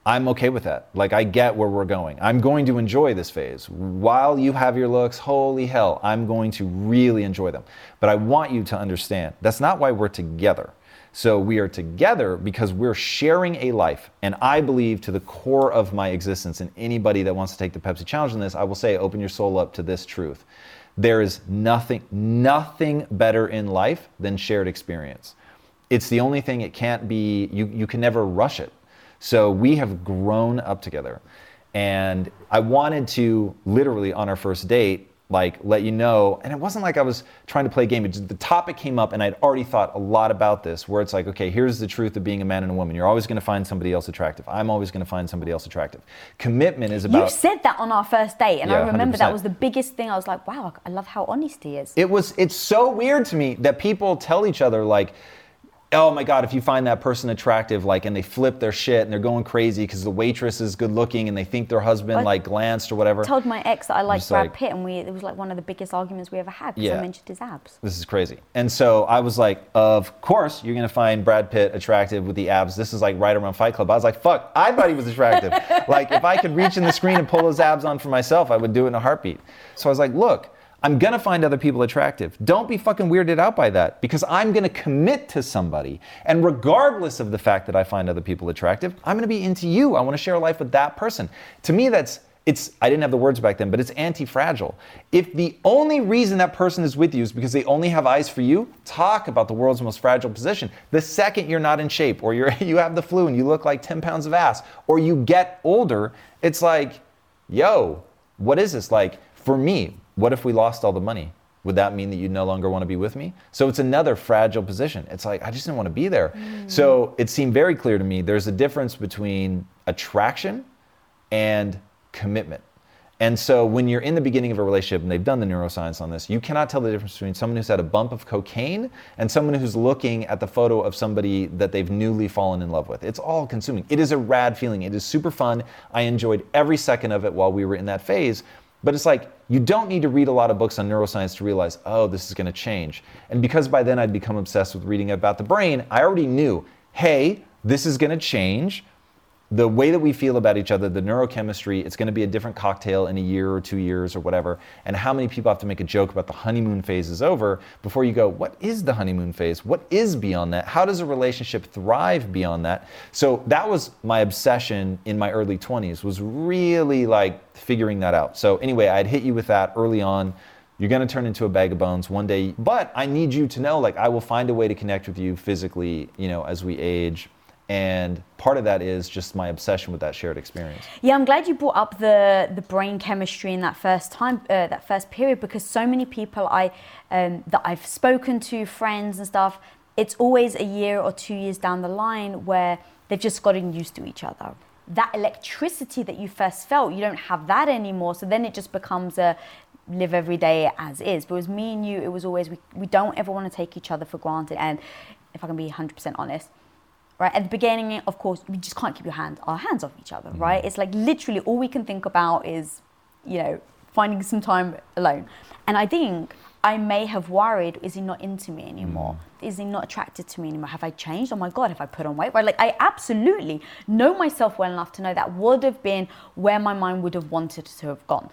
I'm okay with that. Like, I get where we're going. I'm going to enjoy this phase. While you have your looks, holy hell, I'm going to really enjoy them. But I want you to understand that's not why we're together. So we are together because we're sharing a life. And I believe to the core of my existence, and anybody that wants to take the Pepsi challenge in this, I will say, open your soul up to this truth. There is nothing, nothing better in life than shared experience. It's the only thing it can't be, you, you can never rush it. So we have grown up together. And I wanted to literally on our first date, like let you know, and it wasn't like I was trying to play a game. It just, the topic came up, and I'd already thought a lot about this. Where it's like, okay, here's the truth of being a man and a woman. You're always going to find somebody else attractive. I'm always going to find somebody else attractive. Commitment is about. You said that on our first date, and Yeah, I remember 100%. that was the biggest thing. I was like, wow, I love how honest he is. It was. It's so weird to me that people tell each other like. Oh my God! If you find that person attractive, like, and they flip their shit and they're going crazy because the waitress is good looking and they think their husband I like glanced or whatever. I told my ex that I liked Brad like- Pitt, and we it was like one of the biggest arguments we ever had because Yeah. I mentioned his abs. this is crazy. And so I was like, of course you're gonna find Brad Pitt attractive with the abs. This is like right around Fight Club. I was like, fuck, I thought he was attractive. like if I could reach in the screen and pull those abs on for myself, I would do it in a heartbeat. So I was like, look, I'm gonna find other people attractive. Don't be fucking weirded out by that because I'm gonna commit to somebody. And regardless of the fact that I find other people attractive, I'm gonna be into you. I wanna share a life with that person. To me, that's it's I didn't have the words back then, but it's anti-fragile. If the only reason that person is with you is because they only have eyes for you, talk about the world's most fragile position. The second you're not in shape, or you're you have the flu and you look like 10 pounds of ass, or you get older, it's like, yo, what is this? Like, for me, what if we lost all the money? Would that mean that you no longer want to be with me? So it's another fragile position. It's like, I just didn't want to be there. Mm. So it seemed very clear to me there's a difference between attraction and commitment. And so when you're in the beginning of a relationship, and they've done the neuroscience on this, you cannot tell the difference between someone who's had a bump of cocaine and someone who's looking at the photo of somebody that they've newly fallen in love with. It's all consuming. It is a rad feeling. It is super fun. I enjoyed every second of it while we were in that phase. But it's like you don't need to read a lot of books on neuroscience to realize, oh, this is going to change. And because by then I'd become obsessed with reading about the brain, I already knew, hey, this is going to change the way that we feel about each other, the neurochemistry, it's going to be a different cocktail in a year or two years or whatever. And how many people have to make a joke about the honeymoon phase is over before you go, what is the honeymoon phase? What is beyond that? How does a relationship thrive beyond that? So that was my obsession in my early 20s, was really like figuring that out. So anyway, I'd hit you with that early on. You're going to turn into a bag of bones one day, but I need you to know like I will find a way to connect with you physically, you know, as we age. And part of that is just my obsession with that shared experience. Yeah, I'm glad you brought up the the brain chemistry in that first time, uh, that first period, because so many people I um, that I've spoken to, friends and stuff, it's always a year or two years down the line where they've just gotten used to each other. That electricity that you first felt, you don't have that anymore. So then it just becomes a live every day as is. But was me and you, it was always we, we don't ever want to take each other for granted. And if I can be 100% honest, right? At the beginning of course we just can't keep your hand our hands off each other mm-hmm. right? It's like literally all we can think about is you know finding some time alone. And i think i may have worried is he not into me anymore? Mm. Is he not attracted to me anymore? Have i changed? Oh my god have i put on weight? Right? Like i absolutely know myself well enough to know that would have been where my mind would have wanted to have gone.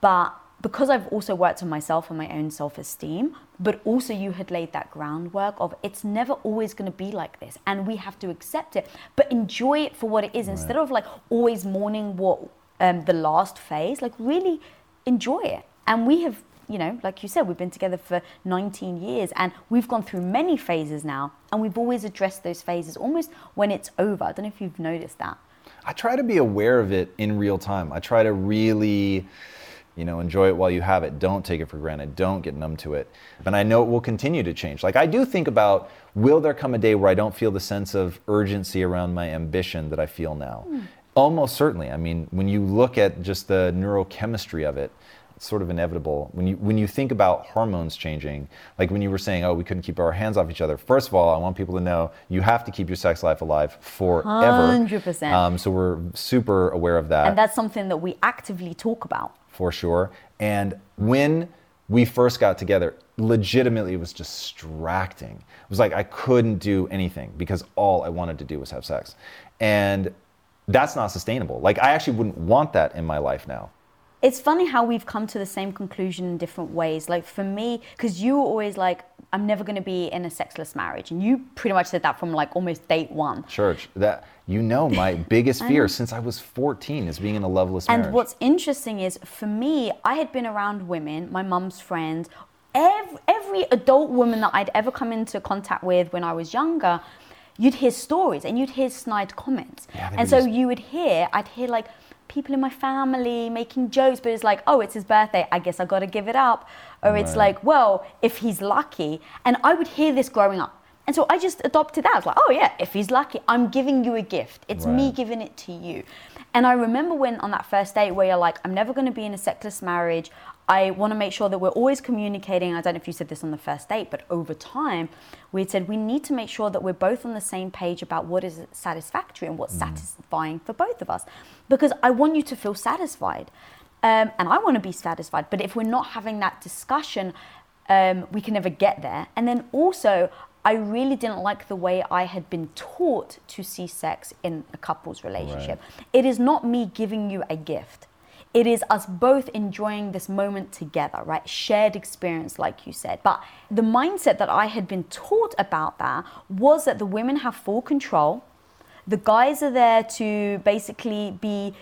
But because I've also worked on myself and my own self esteem, but also you had laid that groundwork of it's never always going to be like this and we have to accept it, but enjoy it for what it is instead of like always mourning what um, the last phase, like really enjoy it. And we have, you know, like you said, we've been together for 19 years and we've gone through many phases now and we've always addressed those phases almost when it's over. I don't know if you've noticed that. I try to be aware of it in real time. I try to really, you know, enjoy it while you have it. Don't take it for granted. Don't get numb to it. And I know it will continue to change. Like I do think about will there come a day where I don't feel the sense of urgency around my ambition that I feel now? Almost certainly. I mean, when you look at just the neurochemistry of it, it's sort of inevitable. When you when you think about hormones changing, like when you were saying, oh, we couldn't keep our hands off each other. First of all, I want people to know you have to keep your sex life alive forever. 100%. Um, so we're super aware of that And that's something that we actively talk about. For sure. And when we first got together, legitimately it was distracting. It was like I couldn't do anything because all I wanted to do was have sex. And that's not sustainable. Like I actually wouldn't want that in my life now. It's funny how we've come to the same conclusion in different ways. Like for me, because you were always like, I'm never going to be in a sexless marriage. And you pretty much said that from like almost date one. Church, that you know my biggest fear since I was 14 is being in a loveless marriage. And what's interesting is for me, I had been around women, my mum's friends, every, every adult woman that I'd ever come into contact with when I was younger, you'd hear stories and you'd hear snide comments. Yeah, and so just- you would hear, I'd hear like people in my family making jokes, but it's like, oh, it's his birthday, I guess I gotta give it up. Or it's like, well, if he's lucky. And I would hear this growing up. And so I just adopted that. I was like, oh yeah, if he's lucky, I'm giving you a gift. It's me giving it to you. And I remember when on that first date where you're like, I'm never gonna be in a sexless marriage. I want to make sure that we're always communicating. I don't know if you said this on the first date, but over time, we said we need to make sure that we're both on the same page about what is satisfactory and what's satisfying for both of us. Because I want you to feel satisfied. Um, and I want to be satisfied. But if we're not having that discussion, um, we can never get there. And then also, I really didn't like the way I had been taught to see sex in a couple's relationship. It is not me giving you a gift. It is us both enjoying this moment together, right? Shared experience, like you said. But the mindset that I had been taught about that was that the women have full control. The guys are there to basically be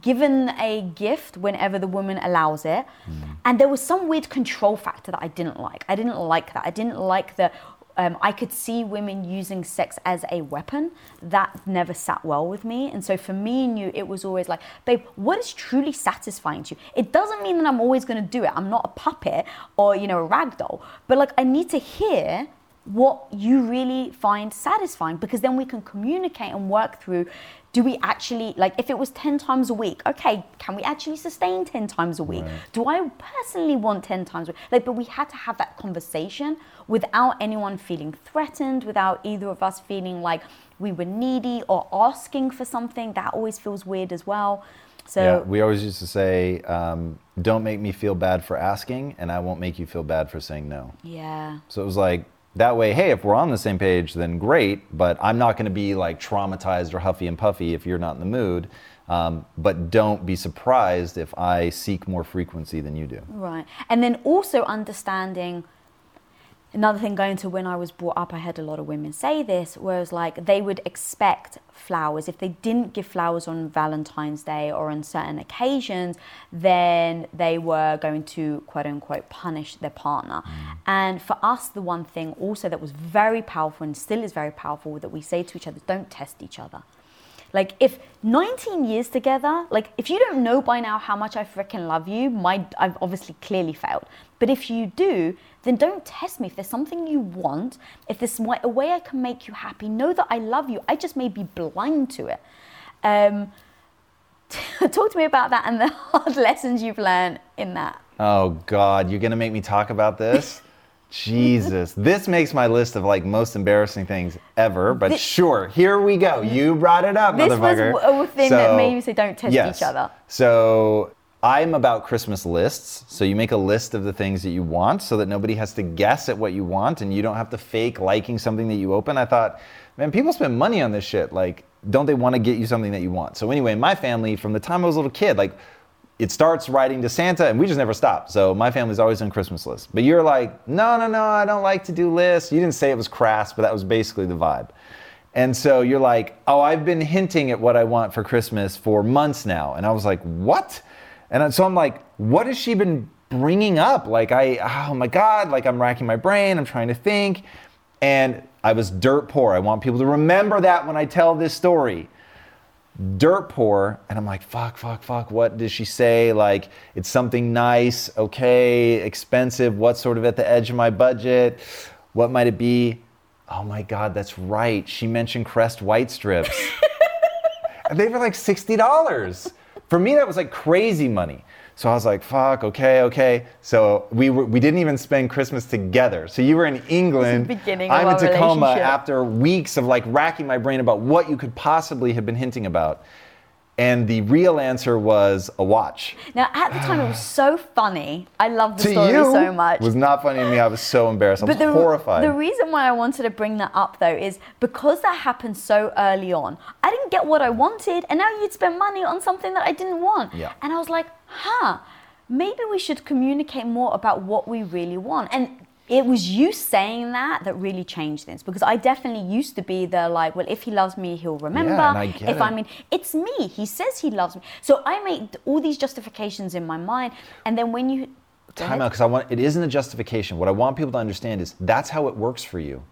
given a gift whenever the woman allows it. Mm. And there was some weird control factor that I didn't like. I didn't like that. I didn't like the. Um, I could see women using sex as a weapon. That never sat well with me. And so for me and you, it was always like, babe, what is truly satisfying to you? It doesn't mean that I'm always going to do it. I'm not a puppet or, you know, a rag doll. But like, I need to hear what you really find satisfying because then we can communicate and work through do we actually like if it was 10 times a week okay can we actually sustain 10 times a week? Do i personally want 10 times a week? Like but we had to have that conversation without anyone feeling threatened without either of us feeling like we were needy or asking for something. That always feels weird as well. So yeah, we always used to say, um, "Don't make me feel bad for asking, and I won't make you feel bad for saying no." yeah. So it was like that way. Hey, if we're on the same page, then great. But I'm not going to be like traumatized or huffy and puffy if you're not in the mood. Um, but don't be surprised if I seek more frequency than you do. Right. And then also understanding another thing going to when I was brought up, I heard a lot of women say this, whereas like they would expect flowers. If they didn't give flowers on Valentine's Day or on certain occasions, then they were going to quote unquote punish their partner. Mm. And for us, the one thing also that was very powerful and still is very powerful that we say to each other, don't test each other. Like if 19 years together, like if you don't know by now how much I freaking love you, my I've obviously clearly failed. But if you do, then don't test me. If there's something you want, if there's a way I can make you happy, know that I love you. I just may be blind to it. Um, talk to me about that and the hard lessons you've learned in that. Oh God, you're gonna make me talk about this? Jesus, this makes my list of like most embarrassing things ever. But Thi- sure, here we go. You brought it up, This was a thing that made you say, "Don't test yes. each other." So I'm about Christmas lists. So you make a list of the things that you want, so that nobody has to guess at what you want, and you don't have to fake liking something that you open. I thought, man, people spend money on this shit. Like, don't they want to get you something that you want? So anyway, my family, from the time I was a little kid, like it starts writing to Santa, and we just never stop. So my family's always on Christmas lists. But you're like, no, no, no, I don't like to do lists. You didn't say it was crass, but that was basically the vibe. And so you're like, oh, I've been hinting at what I want for Christmas for months now. And I was like, what? And so I'm like, what has she been bringing up? Like, I, oh my God, like I'm racking my brain, I'm trying to think. And I was dirt poor. I want people to remember that when I tell this story dirt poor and i'm like fuck fuck fuck what does she say? Like it's something nice okay expensive what's sort of at the edge of my budget? What might it be? Oh my god that's right. She mentioned crest white strips. And they were like $60 for me that was like crazy money so i was like fuck okay okay so we were, we didn't even spend christmas together so you were in england beginning i'm in tacoma after weeks of like racking my brain about what you could possibly have been hinting about And the real answer was a watch. Now, at the time, it was so funny. I love the to story you, so much. It was not funny to me. I was so embarrassed. I was the, horrified. the reason why I wanted to bring that up though is because that happened so early on. I didn't get what I wanted, and now you'd spend money on something that I didn't want. Yeah. And I was like, huh, maybe we should communicate more about what we really want. And it was you saying that that really changed things because I definitely used to be the like, well, if he loves me, he'll remember. and I get if it. I mean, it's me. He says he loves me. So I made all these justifications in my mind, and then when you time ahead. out because I want it isn't a justification. What I want people to understand is that's how it works for you.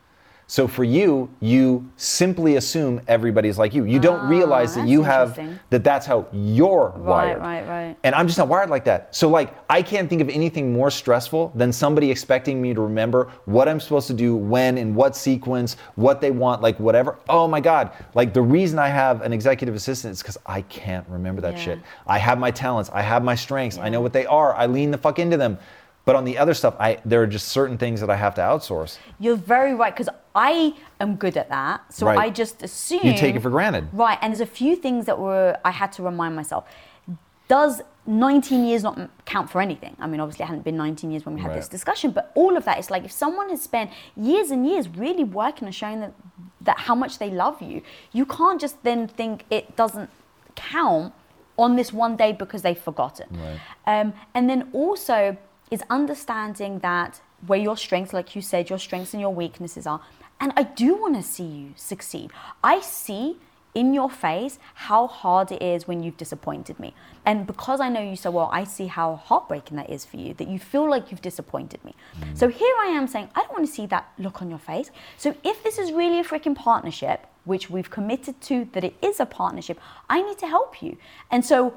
So for you, you simply assume everybody's like you. You don't realize that Ah, you have that that's how you're Right, wired. right, right. And I'm just not wired like that. So like I can't think of anything more stressful than somebody expecting me to remember what I'm supposed to do when in what sequence, what they want, like whatever. Oh my god. Like the reason I have an executive assistant is cuz I can't remember that Yeah. shit. I have my talents, I have my strengths, I know what they are. I lean the fuck into them. But on the other stuff, I there are just certain things that I have to outsource. You're very right because I am good at that. So Right. I just assume You take it for granted. Right, and there's a few things that were I had to remind myself. Does 19 years not count for anything? I mean, obviously, it hadn't been 19 years when we had this discussion, but all of that is like if someone has spent years and years really working and showing that that how much they love you, you can't just then think it doesn't count on this one day because they've forgotten. Um, and then also is understanding that where your strengths, like you said, your strengths and your weaknesses are. And I do want to see you succeed. I see in your face how hard it is when you've disappointed me. And because I know you so well, I see how heartbreaking that is for you, that you feel like you've disappointed me. Mm. So here I am saying, I don't want to see that look on your face. So if this is really a freaking partnership, which we've committed to that it is a partnership, I need to help you. And so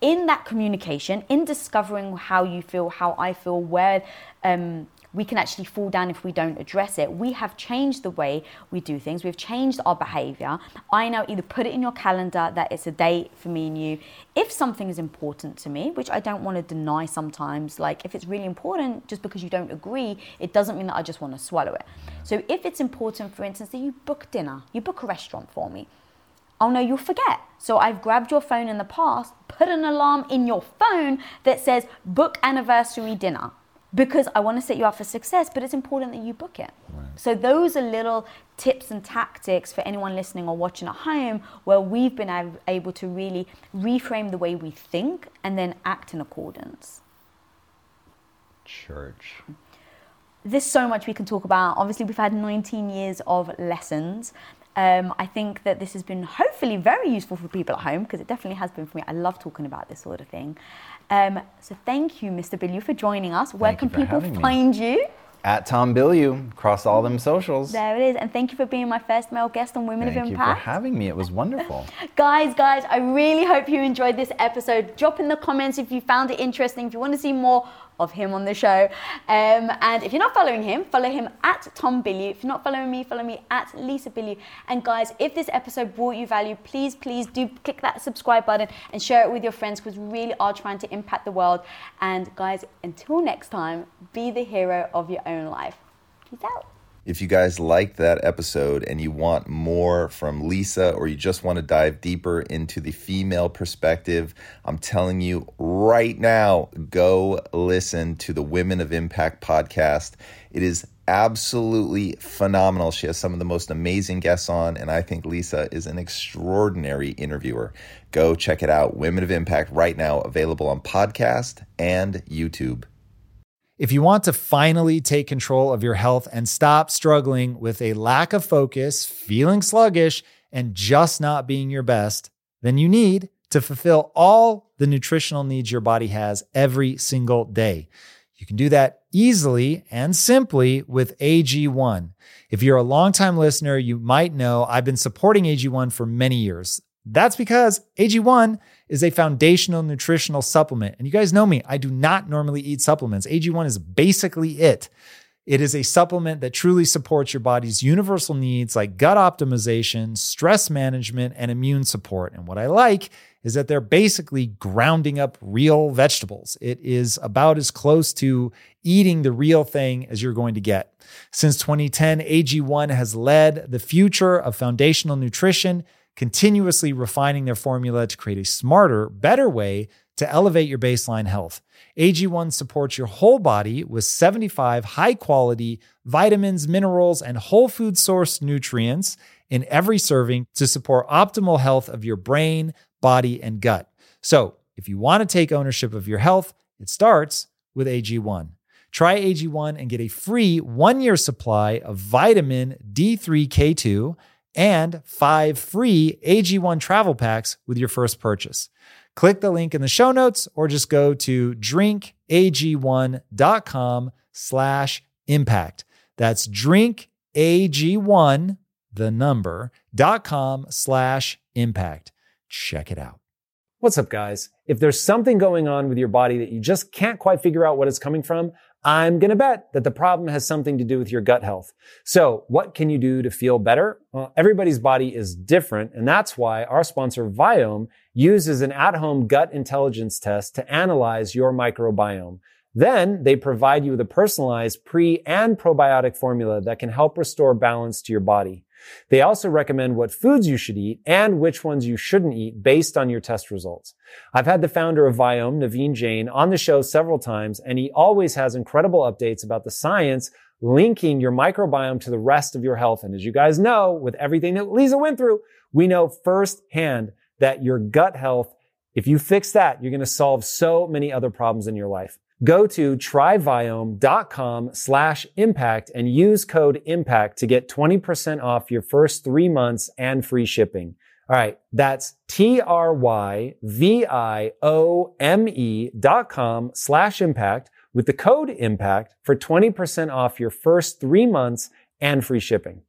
in that communication, in discovering how you feel, how I feel, where um, we can actually fall down if we don't address it, we have changed the way we do things. We've changed our behavior. I now either put it in your calendar that it's a date for me and you. If something is important to me, which I don't want to deny sometimes, like if it's really important, just because you don't agree, it doesn't mean that I just want to swallow it. So if it's important, for instance, that you book dinner, you book a restaurant for me, oh no, you'll forget. So I've grabbed your phone in the past, put an alarm in your phone that says book anniversary dinner because I want to set you up for success, but it's important that you book it. So those are little tips and tactics for anyone listening or watching at home where we've been able to really reframe the way we think and then act in accordance. Church. there's so much we can talk about. Obviously, we've had 19 years of lessons. Um, I think that this has been hopefully very useful for people at home because it definitely has been for me. I love talking about this sort of thing. Um, so thank you, Mr. Bilyeu, for joining us. Where Thank can people having me. find you? At Tom Bilyeu across all them socials. There it is. And thank you for being my first male guest on Women Thank of you for Impact. having me. It was wonderful. Guys, guys, I really hope you enjoyed this episode. Drop in the comments if you found it interesting, if you want to see more of him on the show. Um, and if you're not following him, follow him at Tom Bilyeu. If you're not following me, follow me at Lisa Bilyeu. And guys, if this episode brought you value, please, please do click that subscribe button and share it with your friends because we really are trying to impact the world. And guys, until next time, be the hero of your own life. Peace out. If you guys liked that episode and you want more from Lisa or you just want to dive deeper into the female perspective, I'm telling you right now, go listen to the Women of Impact podcast. It is absolutely phenomenal. She has some of the most amazing guests on, and I think Lisa is an extraordinary interviewer. Go check it out. Women of Impact right now, available on podcast and YouTube. If you want to finally take control of your health and stop struggling with a lack of focus, feeling sluggish, and just not being your best, then you need to fulfill all the nutritional needs your body has every single day. You can do that easily and simply with AG1. If you're a longtime listener, you might know I've been supporting AG1 for many years. That's because AG1 is a foundational nutritional supplement. And you guys know me, I do not normally eat supplements. AG1 is basically it. It is a supplement that truly supports your body's universal needs like gut optimization, stress management, and immune support. And what I like is that they're basically grounding up real vegetables. It is about as close to eating the real thing as you're going to get. Since 2010, AG1 has led the future of foundational nutrition continuously refining their formula to create a smarter, better way to elevate your baseline health. AG1 supports your whole body with 75 high quality vitamins, minerals, and whole food sourced nutrients in every serving to support optimal health of your brain, body, and gut. So, if you want to take ownership of your health, it starts with AG1. Try AG1 and get a free one year supply of vitamin D3K2 and five free AG1 travel packs with your first purchase. Click the link in the show notes or just go to drinkag1.com slash impact. That's drinkag1, the number, dot com slash impact. Check it out. What's up, guys? If there's something going on with your body that you just can't quite figure out what it's coming from, I'm going to bet that the problem has something to do with your gut health. So what can you do to feel better? Well, everybody's body is different. And that's why our sponsor Viome uses an at-home gut intelligence test to analyze your microbiome. Then they provide you with a personalized pre and probiotic formula that can help restore balance to your body. They also recommend what foods you should eat and which ones you shouldn't eat based on your test results. I've had the founder of Viome, Naveen Jain, on the show several times, and he always has incredible updates about the science linking your microbiome to the rest of your health. And as you guys know, with everything that Lisa went through, we know firsthand that your gut health, if you fix that, you're going to solve so many other problems in your life. Go to tryviome.com slash impact and use code impact to get 20% off your first three months and free shipping. All right. That's T-R-Y-V-I-O-M-E dot com slash impact with the code impact for 20% off your first three months and free shipping.